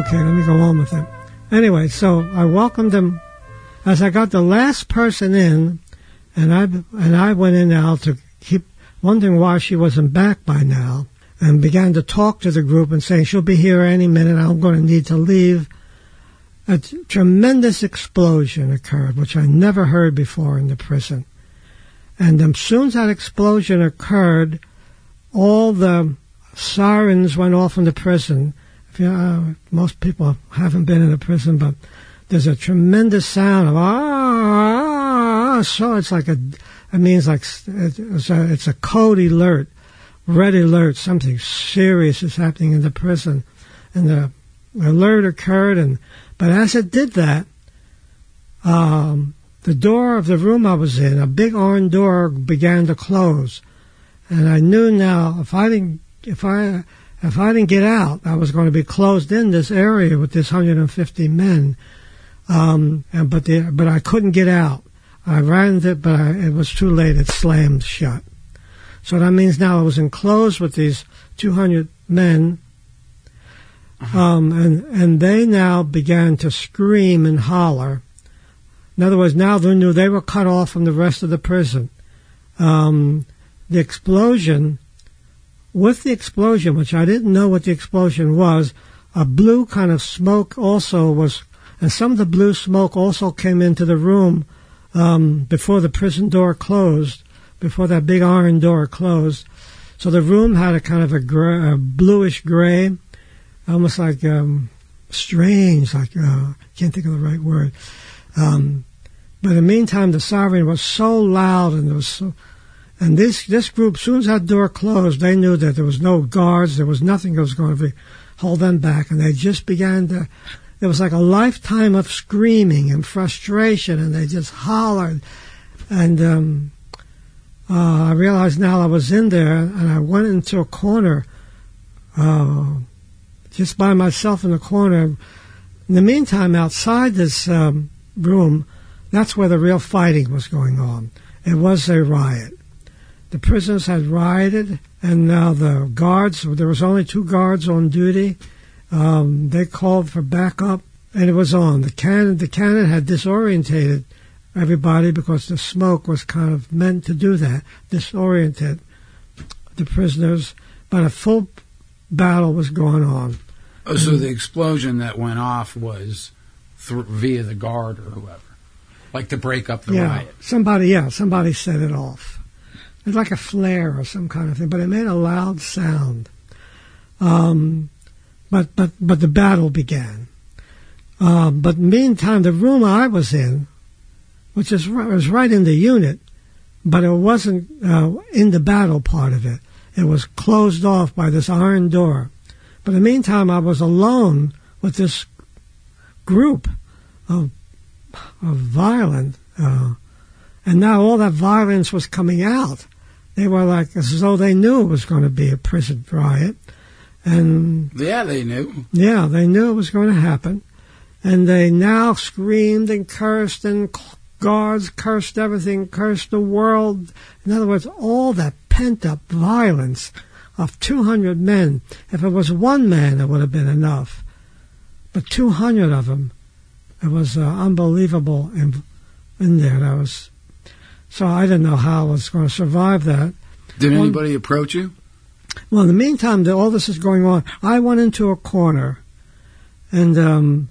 okay, let me go on with it. Anyway, so I welcomed him as I got the last person in, and I and I went in now to keep wondering why she wasn't back by now, and began to talk to the group and saying she'll be here any minute. I'm going to need to leave. A t- tremendous explosion occurred, which I never heard before in the prison. And as soon as that explosion occurred, all the sirens went off in the prison. Uh, most people haven't been in a prison, but there's a tremendous sound of ah, so it's like a, it means like it's a, it's a code alert, red alert, something serious is happening in the prison, and the alert occurred, and but as it did that, um, the door of the room I was in, a big iron door, began to close, and I knew now if I didn't if I if I didn't get out, I was going to be closed in this area with this 150 men. Um, and, but the, but I couldn't get out. I ran it, but I, it was too late. It slammed shut. So that means now I was enclosed with these 200 men. Uh-huh. Um, and, and they now began to scream and holler. In other words, now they knew they were cut off from the rest of the prison. Um, the explosion with the explosion, which I didn't know what the explosion was, a blue kind of smoke also was, and some of the blue smoke also came into the room um, before the prison door closed, before that big iron door closed. So the room had a kind of a, gray, a bluish gray, almost like um, strange, like uh, can't think of the right word. Um, but in the meantime, the siren was so loud and there was so and this this group, as soon as that door closed, they knew that there was no guards, there was nothing that was going to be, hold them back, and they just began to. There was like a lifetime of screaming and frustration, and they just hollered. And um, uh, I realized now I was in there, and I went into a corner, uh, just by myself in the corner. In the meantime, outside this um, room, that's where the real fighting was going on. It was a riot the prisoners had rioted, and now the guards, there was only two guards on duty. Um, they called for backup, and it was on. The cannon, the cannon had disorientated everybody because the smoke was kind of meant to do that, disoriented the prisoners. But a full battle was going on. Oh, so the explosion that went off was th- via the guard or whoever, like to break up the yeah, riot. Somebody, yeah, somebody set it off. It's like a flare or some kind of thing, but it made a loud sound. Um, but but but the battle began. Uh, but meantime, the room I was in, which is was right in the unit, but it wasn't uh, in the battle part of it. It was closed off by this iron door. But in the meantime, I was alone with this group of of violent, uh, and now all that violence was coming out they were like as though they knew it was going to be a prison riot. And yeah, they knew. Yeah, they knew it was going to happen. And they now screamed and cursed and guards cursed everything, cursed the world. In other words, all that pent up violence of 200 men. If it was one man, it would have been enough. But 200 of them, it was uh, unbelievable in, in there. That was so I didn't know how I was going to survive that. Did One, anybody approach you? Well, in the meantime, that all this is going on, I went into a corner, and um,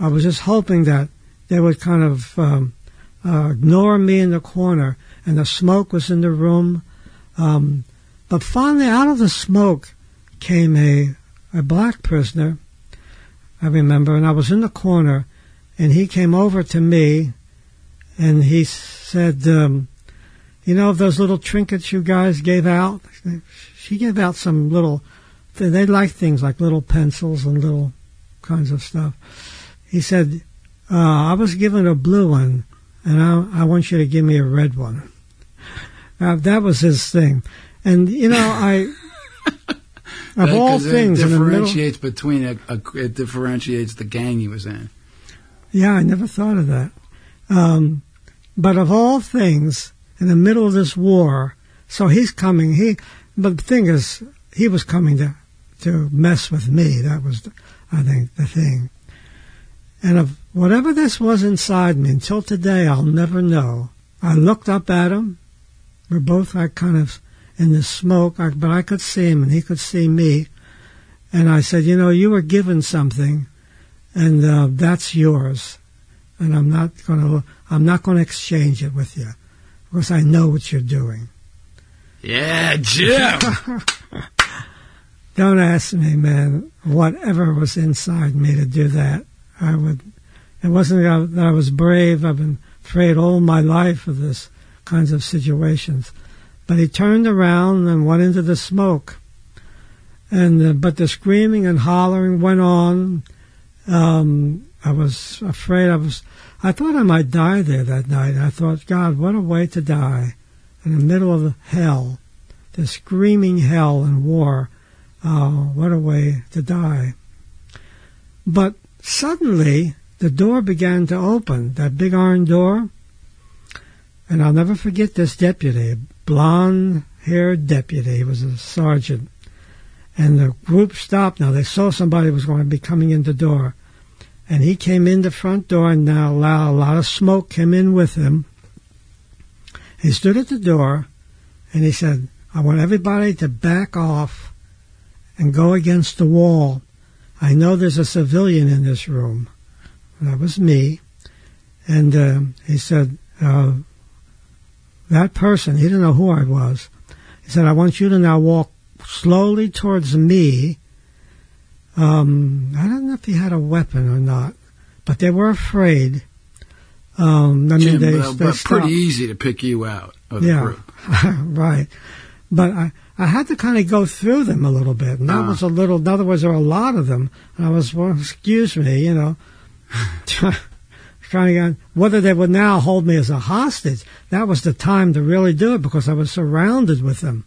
I was just hoping that they would kind of um, uh, ignore me in the corner, and the smoke was in the room. Um, but finally, out of the smoke came a a black prisoner. I remember, and I was in the corner, and he came over to me, and he said, um, you know, those little trinkets you guys gave out? She gave out some little, they like things like little pencils and little kinds of stuff. He said, uh, I was given a blue one, and I, I want you to give me a red one. Uh, that was his thing. And, you know, I, of all things, it differentiates middle, between a, a, it differentiates the gang he was in. Yeah, I never thought of that. Um, but of all things, in the middle of this war, so he's coming. He, but the thing is, he was coming to to mess with me. That was, I think, the thing. And of whatever this was inside me, until today, I'll never know. I looked up at him. We're both like kind of in the smoke, but I could see him and he could see me. And I said, you know, you were given something, and uh, that's yours, and I'm not going to, I'm not going to exchange it with you, because I know what you're doing. Yeah, Jim. Don't ask me, man. Whatever was inside me to do that, I would. It wasn't that I was brave. I've been afraid all my life of this kinds of situations. But he turned around and went into the smoke. And uh, but the screaming and hollering went on. Um, I was afraid. I was. I thought I might die there that night. I thought, God, what a way to die in the middle of hell, the screaming hell and war. Oh, what a way to die. But suddenly, the door began to open, that big iron door. And I'll never forget this deputy, blonde haired deputy. He was a sergeant. And the group stopped now. They saw somebody was going to be coming in the door. And he came in the front door, and now a lot of smoke came in with him. He stood at the door, and he said, I want everybody to back off and go against the wall. I know there's a civilian in this room. That was me. And uh, he said, uh, that person, he didn't know who I was. He said, I want you to now walk slowly towards me. Um, I don't know if he had a weapon or not, but they were afraid. Um, I Jim, mean, they, uh, they but stopped. pretty easy to pick you out of the Yeah, group. right. But I, I had to kind of go through them a little bit, and that Ah. was a little. In other words, there were a lot of them, and I was, well, excuse me, you know, trying to whether they would now hold me as a hostage. That was the time to really do it because I was surrounded with them,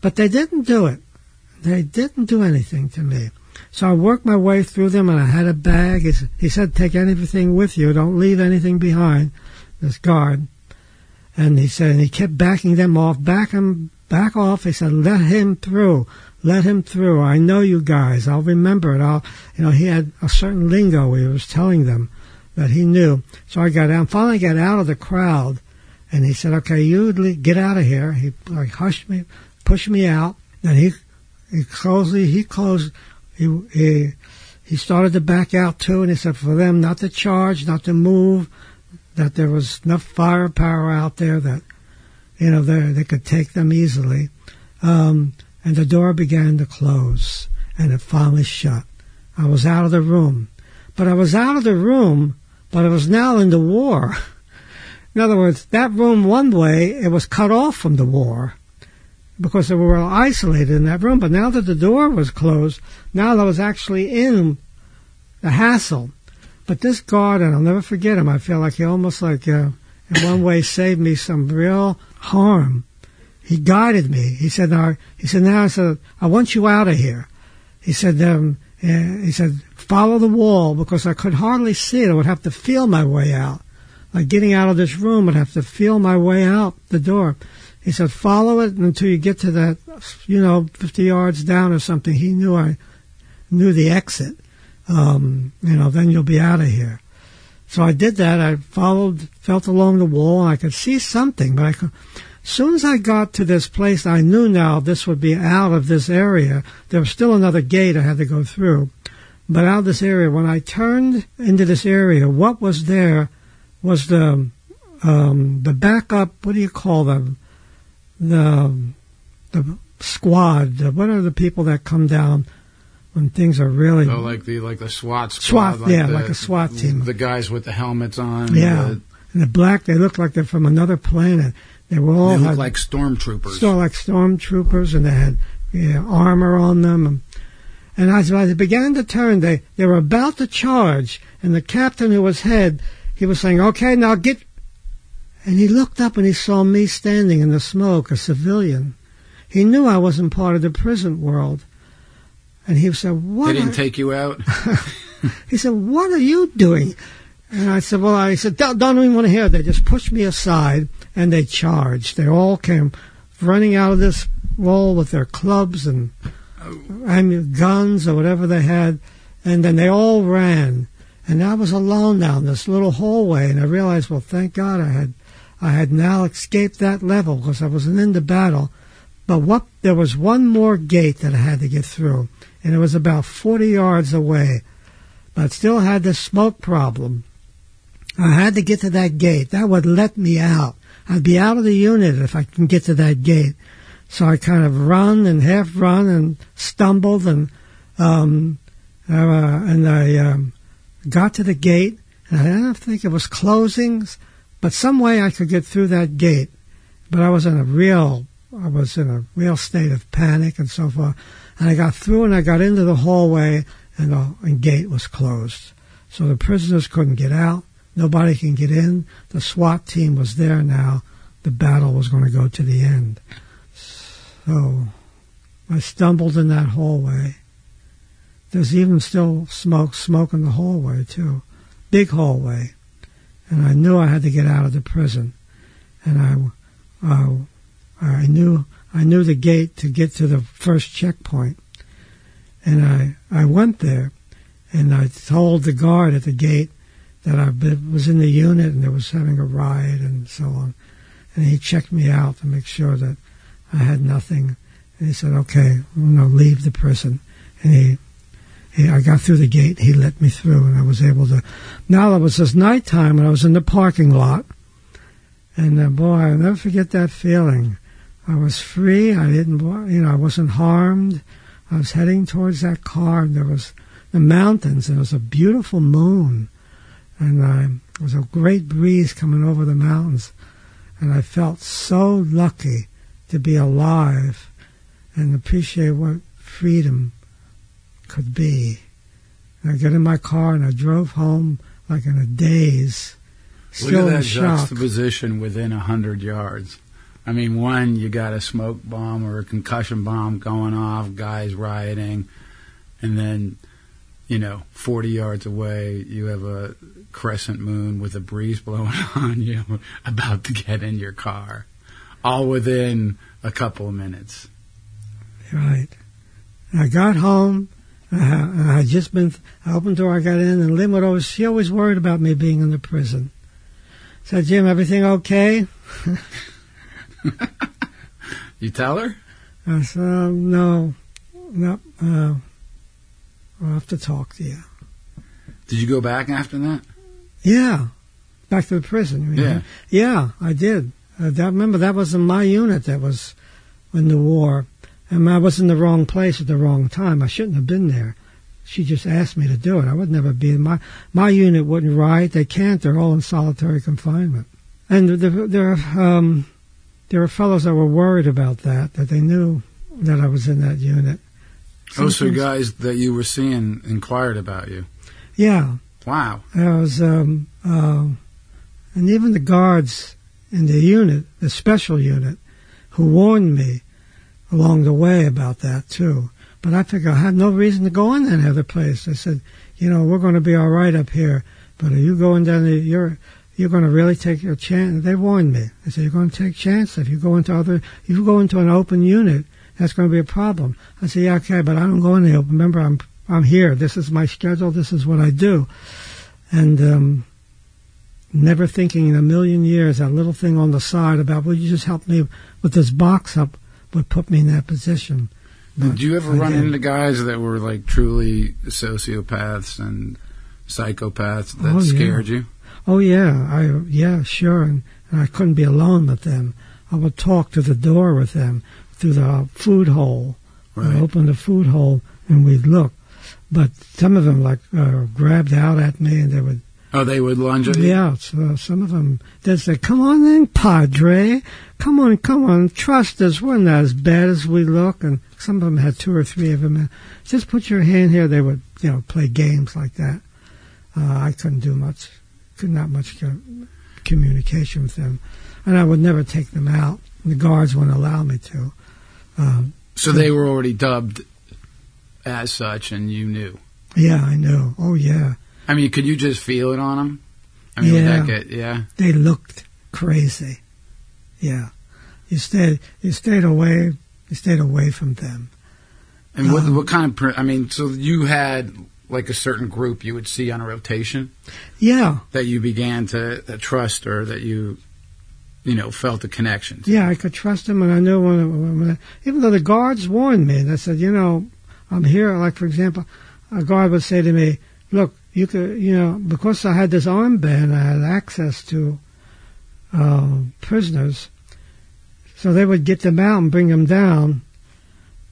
but they didn't do it. They didn't do anything to me. So I worked my way through them, and I had a bag. He, said, "Take anything with you. Don't leave anything behind." This guard, and he said, and he kept backing them off, back him, back off. He said, "Let him through. Let him through. I know you guys. I'll remember it. I'll, you know." He had a certain lingo he was telling them that he knew. So I got out. Finally, got out of the crowd, and he said, "Okay, you get out of here." He like hushed me, pushed me out, and he he closed. He closed. He he he started to back out too, and he said for them not to charge, not to move, that there was enough firepower out there that you know they they could take them easily. Um, and the door began to close, and it finally shut. I was out of the room, but I was out of the room, but I was now in the war. In other words, that room one way it was cut off from the war because they were all isolated in that room. But now that the door was closed, now that I was actually in the hassle. But this guard, and I'll never forget him. I feel like he almost like, uh, in one way, saved me some real harm. He guided me. He said, "Now," he said, "Now," I said, "I want you out of here." He said, um, uh, "He said, follow the wall because I could hardly see it. I would have to feel my way out, like getting out of this room. I'd have to feel my way out the door." He said, "Follow it until you get to that, you know, 50 yards down or something." He knew I knew the exit. Um, you know, then you'll be out of here. So I did that. I followed, felt along the wall, and I could see something. But I could, as soon as I got to this place, I knew now this would be out of this area. There was still another gate I had to go through, but out of this area. When I turned into this area, what was there was the um, the backup. What do you call them? The the squad. What are the people that come down when things are really So like the like the SWAT squad, SWAT, yeah, the- like a SWAT team. The guys with the helmets on. Yeah. the- and the black? They look like they're from another planet. They were all they look had like stormtroopers. still like stormtroopers, and they had yeah, armor on them. And, and as I began to turn, they they were about to charge, and the captain who was head, he was saying, "Okay, now get." And he looked up and he saw me standing in the smoke, a civilian. He knew I wasn't part of the prison world, and he said, "What?" they didn't are-" take you out. He said, "What are you doing?" And I said, "Well," I said, "Don't, don't even want to hear." it." They just pushed me aside and they charged. They all came running out of this wall with their clubs and oh. I mean, guns or whatever they had, and then they all ran. And I was alone down this little hallway, and I realized, well, thank God I had, I had now escaped that level because I wasn't in the battle. But what there was one more gate that I had to get through, and it was about 40 yards away. But still had the smoke problem. I had to get to that gate. That would let me out. I'd be out of the unit if I can get to that gate. So I kind of run and half run and stumbled and um, uh, and I um, got to the gate and I don't think it was closing, but some way I could get through that gate. But I was in a real I was in a real state of panic and so forth. And I got through and I got into the hallway and the and gate was closed. So the prisoners couldn't get out. Nobody can get in. The SWAT team was there now. The battle was going to go to the end. So I stumbled in that hallway. There's even still smoke, smoke in the hallway too. Big hallway. And I knew I had to get out of the prison. And I, uh, I knew, I knew the gate to get to the first checkpoint. And I, I went there and I told the guard at the gate that I was in the unit and there was having a riot and so on. And he checked me out to make sure that I had nothing. And he said, okay, no, leave the prison. And he, I got through the gate. He let me through and I was able to. Now it was just nighttime and I was in the parking lot. And uh, boy, I'll never forget that feeling. I was free. I didn't, you know, I wasn't harmed. I was heading towards that car and there was the mountains and there was a beautiful moon. And uh, there was a great breeze coming over the mountains. And I felt so lucky to be alive and appreciate what freedom could be. And I got in my car and I drove home like in a daze, still Look at that juxtaposition within a hundred yards. I mean, one, you got a smoke bomb or a concussion bomb going off, guys rioting, and then, you know, 40 yards away, you have a crescent moon with a breeze blowing on you, about to get in your car, all within a couple of minutes. Right. And I got home. I, I had just been, I opened the door, I got in, and Lynn would always, she always worried about me being in the prison. Said, Jim, everything okay? You tell her? I said, um, no, no, uh, I'll have to talk to you. Did you go back after that? Yeah, back to the prison. Yeah. yeah, I did. Uh, that, remember, that was in my unit. That was in the war, and I was in the wrong place at the wrong time. I shouldn't have been there. She just asked me to do it. I would never be in my my unit. Wouldn't riot. They can't. They're all in solitary confinement. And there, there, um, there were fellows that were worried about that. That they knew that I was in that unit. Oh, so Sometimes- guys that you were seeing inquired about you. Yeah, Wow. I was, um, uh, and even the guards in the unit, the special unit, who warned me along the way about that too. But I figured I had no reason to go in that other place. I said, you know, we're going to be all right up here, but are you going down there? You're you're going to really take a chance. They warned me. They said you're going to take chance if you go into other. If you go into an open unit, that's going to be a problem. I said, yeah, okay, but I don't go in the open. Remember, I'm I'm here. This is my schedule. This is what I do. And um, never thinking in a million years that little thing on the side about, will you just help me with this box up would put me in that position. Did you ever run into guys that were like truly sociopaths and psychopaths that Oh, yeah. scared you? Oh yeah, I yeah sure, and, and I couldn't be alone with them. I would talk to the door with them through the food hole. Right. I'd open the food hole and we'd look, but some of them like uh, grabbed out at me and they would Oh, they would lunge at you? Yeah, so some of them they'd say, "Come on in, Padre. Come on, come on. Trust us. We're not as bad as we look." And some of them had two or three of them. And Just put your hand here. They would, you know, play games like that. Uh, I couldn't do much. Could not much communication with them, and I would never take them out. The guards wouldn't allow me to. Um, So they were already dubbed as such, and you knew. yeah, I know. Oh yeah, I mean, could you just feel it on them? I mean, Yeah. get, yeah? they looked crazy. Yeah, you stayed. You stayed away. You stayed away from them. And what Um, what kind of? I mean, so you had like a certain group you would see on a rotation Yeah, that you began to uh, trust or that you, you know, felt a connection. To. yeah, I could trust them and I knew when, when even though the guards warned me, they said, you know, I'm here. Like for example, a guard would say to me, "Look, you could, you know, because I had this armband, I had access to uh, prisoners, so they would get them out and bring them down,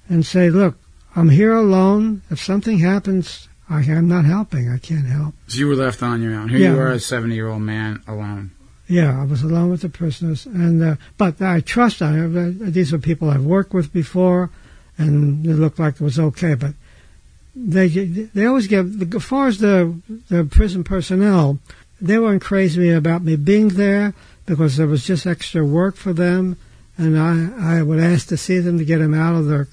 and say, look, I'm here alone. If something happens." I, I'm not helping. I can't help. So you were left on your own. Here Yeah. you are, a seventy-year-old man alone. Yeah, I was alone with the prisoners, and uh, but I trust I uh, these are people I've worked with before, and it looked like it was okay. But they they always give as far as the the prison personnel, they weren't crazy about me being there because there was just extra work for them, and I I would ask to see them to get them out of their.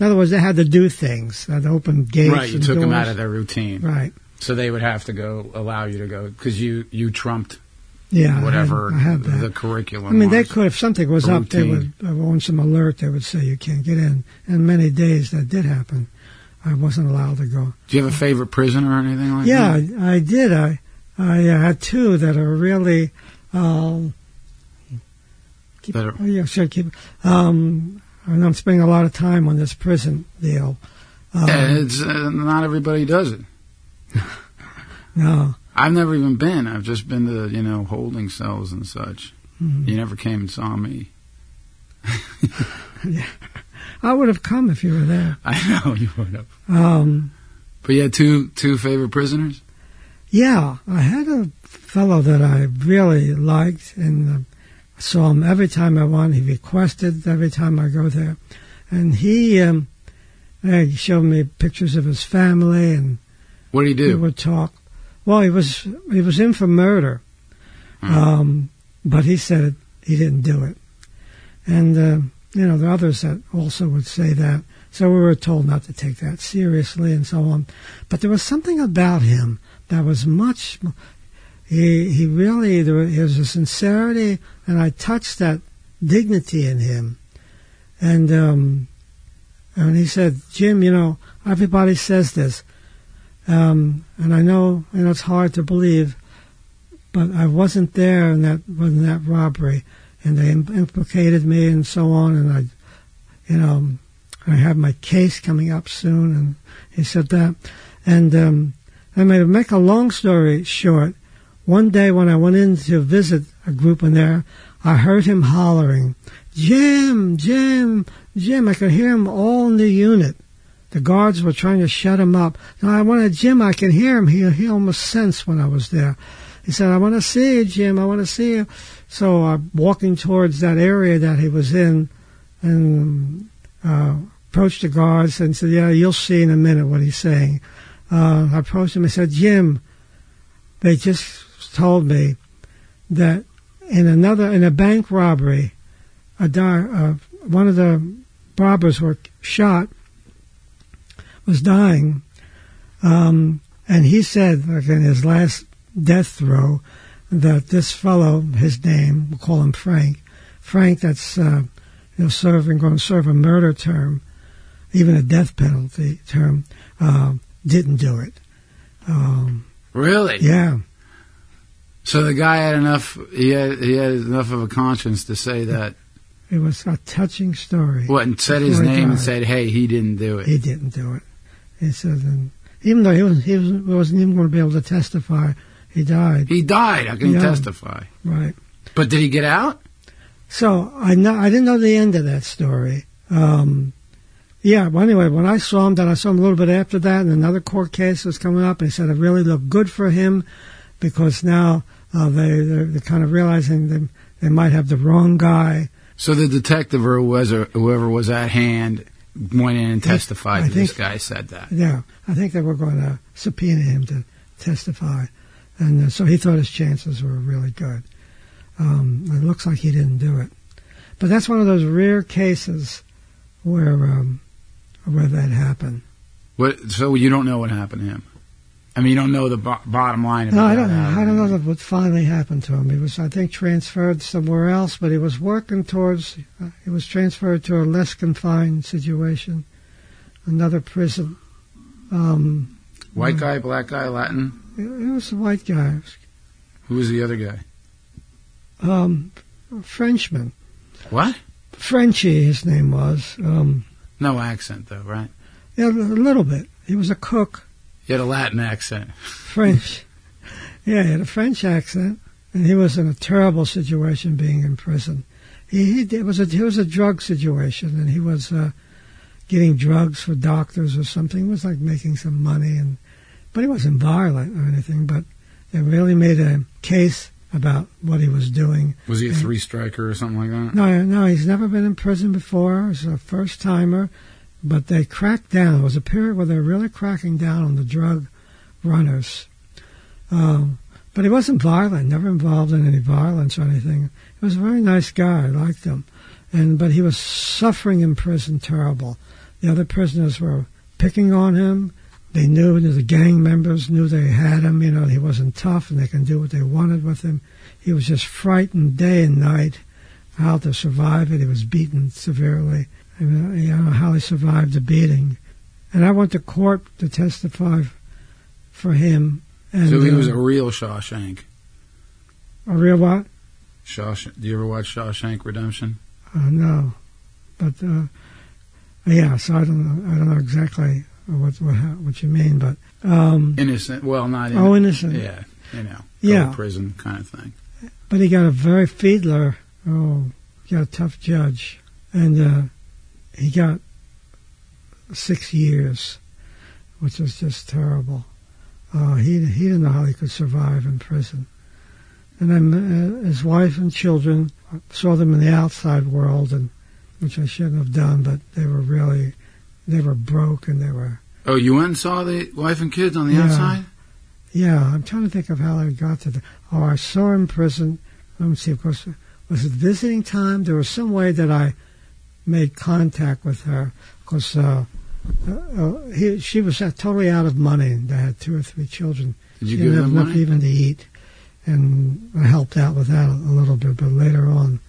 In other words, they had to do things. They had to open gates. right, you and took them doors. out of their routine, Right. so they would have to go allow you to go because you you trumped Yeah. I had- whatever I had, the curriculum. I mean, they could, if something was up, they would, routine. on some alert, they would say you can't get in. And many days that did happen. I wasn't allowed to go. Do you have a favorite prison or anything like Yeah, that? I, I did. I, I uh, had two that are really, um, keep, That are- oh, yeah, sure, keep, um, and I'm spending a lot of time on this prison deal. Um, Yeah, it's uh, not everybody does it. no, I've never even been. I've just been to you know holding cells and such. Mhm. You never came and saw me. I would have come if you were there. I know you would have. Um, But you had two two favorite prisoners. Yeah, I had a fellow that I really liked, and uh, saw him every time I went. He requested every time I go there, and he um, uh, he showed me pictures of his family, and What did he we do? would talk. Well, he was he was in for murder, Hmm. um, but he said it, he didn't do it, and uh, you know the others that also would say that. So we were told not to take that seriously and so on. But there was something about him that was much. He he really there was a sincerity, and I touched that dignity in him, and um, and he said, Jim, you know, everybody says this, um, and I know you know it's hard to believe, but I wasn't there in that in that robbery, and they implicated me and so on, and I, you know, I have my case coming up soon, and he said that, and um, I mean, make a long story short, one day when I went in to visit a group in there, I heard him hollering, Jim, Jim, Jim. I could hear him all in the unit. The guards were trying to shut him up. Now, I wanted Jim. I can hear him. He, he almost sensed when I was there. He said, I want to see you, Jim. I want to see you. So I'm walking towards that area that he was in and uh, approached the guards and said, yeah, you'll see in a minute what he's saying. Uh, I approached him and said, Jim, they just told me that in another, in a bank robbery, a di- uh, one of the robbers were shot, was dying, um, and he said, like in his last death throw, that this fellow, his name, we'll call him Frank, Frank, that's uh, you know, serving, going to serve a murder term, even a death penalty term, uh, didn't do it. Um, Really? yeah, So the guy had enough. He had he had enough of a conscience to say that. it was a touching story. What and said his name and said, "Hey, he didn't do it." He didn't do it. He said, and even though he was he wasn't even going to be able to testify, he died. He died. How can Yeah. testify? Right. But did he get out? So I know I didn't know the end of that story. Um, yeah. Well, anyway, when I saw him, then I saw him a little bit after that, and another court case was coming up. And he said it really looked good for him because now uh, they they're, they're kind of realizing they they might have the wrong guy. So the detective or whoever, was at hand went in and testified I that this guy said that. Yeah, I think they were going to subpoena him to testify, and uh, so he thought his chances were really good. Um, it looks like he didn't do it, but that's one of those rare cases where um, where that happened. What? So you don't know what happened to him. I mean, you don't know the bo- bottom line of No. I don't know. I don't know what finally happened to him. He was, I think, transferred somewhere else, but he was working towards. Uh, he was transferred to a less confined situation, another prison. Um, White guy, black guy, Latin. It, was a white guy, Who was the other guy? um, Frenchman. What? Frenchy, his name was. Um, No accent though, right? yeah, a little bit. He was a cook, He had a Latin accent. French. yeah, he had a French accent, and he was in a terrible situation being in prison. He, he it was a it was a drug situation, and he was uh, getting drugs for doctors or something. It was like making some money, and but he wasn't violent or anything. But they really made a case about what he was doing. Was he a three striker or something like that? No, no, he's never been in prison before. He's a first timer, but they cracked down. It was a period where they were really cracking down on the drug runners. Um, but he wasn't violent, never involved in any violence or anything. He was a very nice guy. I liked him, and but he was suffering in prison terrible. The other prisoners were picking on him. They knew the gang members knew they had him. You know he wasn't tough, and they can do what they wanted with him. He was just frightened day and night how to survive it. He was beaten severely. And, uh, you know how he survived the beating. And I went to court to testify for him. And, so he was uh, a real Shawshank. a real what? Shawshank. Do you ever watch Shawshank Redemption? Uh, no, but uh, yeah. So I don't know. I don't know exactly what what, what you mean, but um, Innocent. Well, not oh, innocent. innocent. Yeah, you know, go Yeah. to prison kind of thing. But he got a very Fiedler. Oh, he got a tough judge, and uh, he got six years, which was just terrible. Uh, he he didn't know how he could survive in prison. And then uh, his wife and children saw them in the outside world, and which I shouldn't have done, but they were really they were broke and they were Oh, you went and saw the wife and kids on the Yeah. outside? Yeah, I'm trying to think of how I got to the. Oh, I saw him in prison. Let me see. Of course, was it visiting time? There was some way that I made contact with her because uh, uh, uh, he, she was uh, totally out of money. They had two or three children. Did you she give them enough money? even to eat, and I helped out with that a, a little bit. But later on,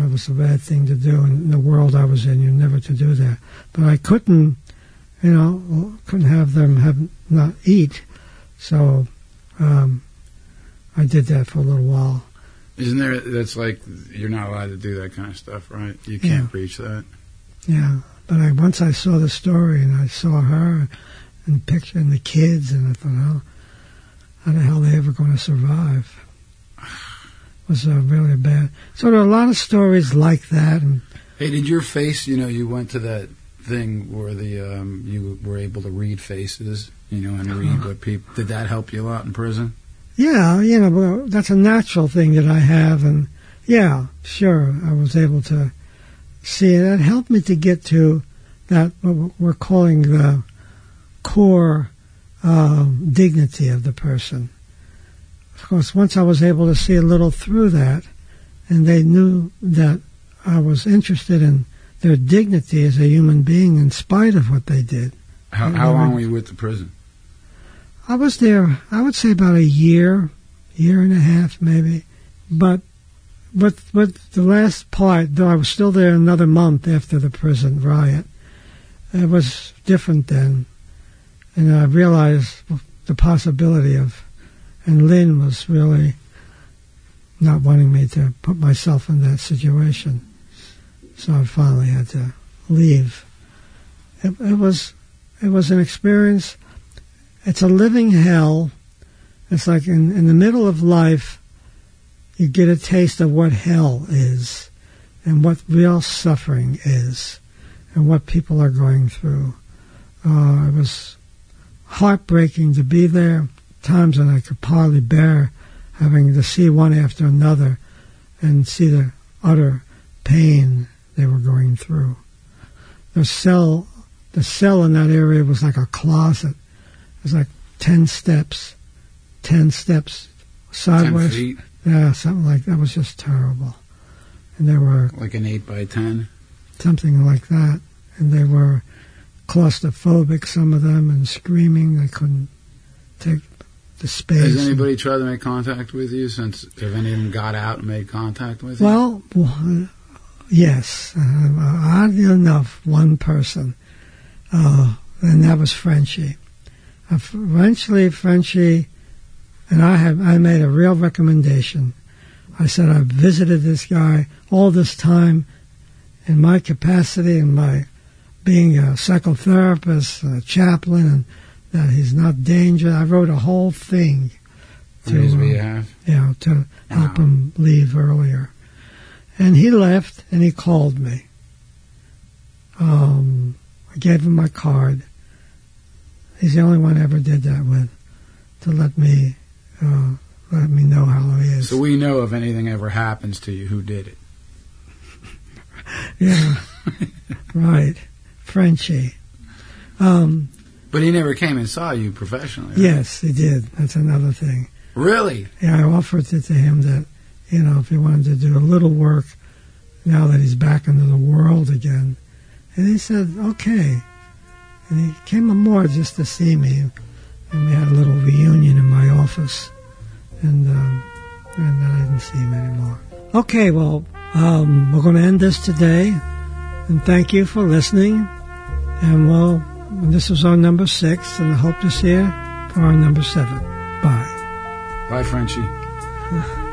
that was a bad thing to do in the world I was in. You're never to do that. But I couldn't, you know, couldn't have them have not eat. So um, I did that for a little while. Isn't there? That's like you're not allowed to do that kind of stuff, right? You can't reach that. Yeah, but I once I saw the story and I saw her and picture and the kids and I thought, oh, how the hell are they ever going to survive? Was uh, really bad. So there are a lot of stories like that, and Hey, did your face? You know, you went to that thing where the um, you were able to read faces, you know, and read what people. Did that help you a lot in prison? yeah, you know, well, that's a natural thing that I have, and yeah, sure, I was able to see it. It helped me to get to that what we're calling the core um, dignity of the person. Of course, once I was able to see a little through that, and they knew that I was interested in their dignity as a human being in spite of what they did. How, how long were- you with the prison? I was there, I would say about a year, year and a half maybe. But with, with the last part, though I was still there another month after the prison riot, it was different then. And I realized the possibility of, and Lynn was really not wanting me to put myself in that situation. So I finally had to leave. It, it was, it was an experience it's a living hell. It's like in, in the middle of life, you get a taste of what hell is and what real suffering is and what people are going through. Uh, it was heartbreaking to be there. Times when I could hardly bear having to see one after another and see the utter pain they were going through. The cell, the cell in that area was like a closet. It was like 10 steps, 10 steps Ten sideways. feet, Yeah, something like that was just terrible. And there were like an eight by ten. something like that. And they were claustrophobic, some of them, and screaming. They couldn't take the space. Has anybody tried to make contact with you since? Have any of them got out and made contact with you? Well, yes. Uh, oddly enough, one person. uh, and that was Frenchie. Eventually, Frenchie and I have I made a real recommendation. I said I've visited this guy all this time in my capacity and my being a psychotherapist, a chaplain, and that he's not dangerous. I wrote a whole thing to, his um, behalf. Yeah, to help wow. him leave earlier. And he left, and he called me. Um, I gave him my card. He's the only one I ever did that with, to let me uh, let me know how he is. So we know if anything ever happens to you, who did it. yeah, right, Frenchie. Um, but he never came and saw you professionally. Right? Yes, he did. That's another thing. Really? Yeah, I offered it to him that you know if he wanted to do a little work now that he's back into the world again, and he said okay. And he came more just to see me, and we had a little reunion in my office, and um, and then I didn't see him anymore. Okay, well, um, we're going to end this today, and thank you for listening, and well, this was our number six, and I hope to see you for our number seven. Bye. Bye, Frenchie.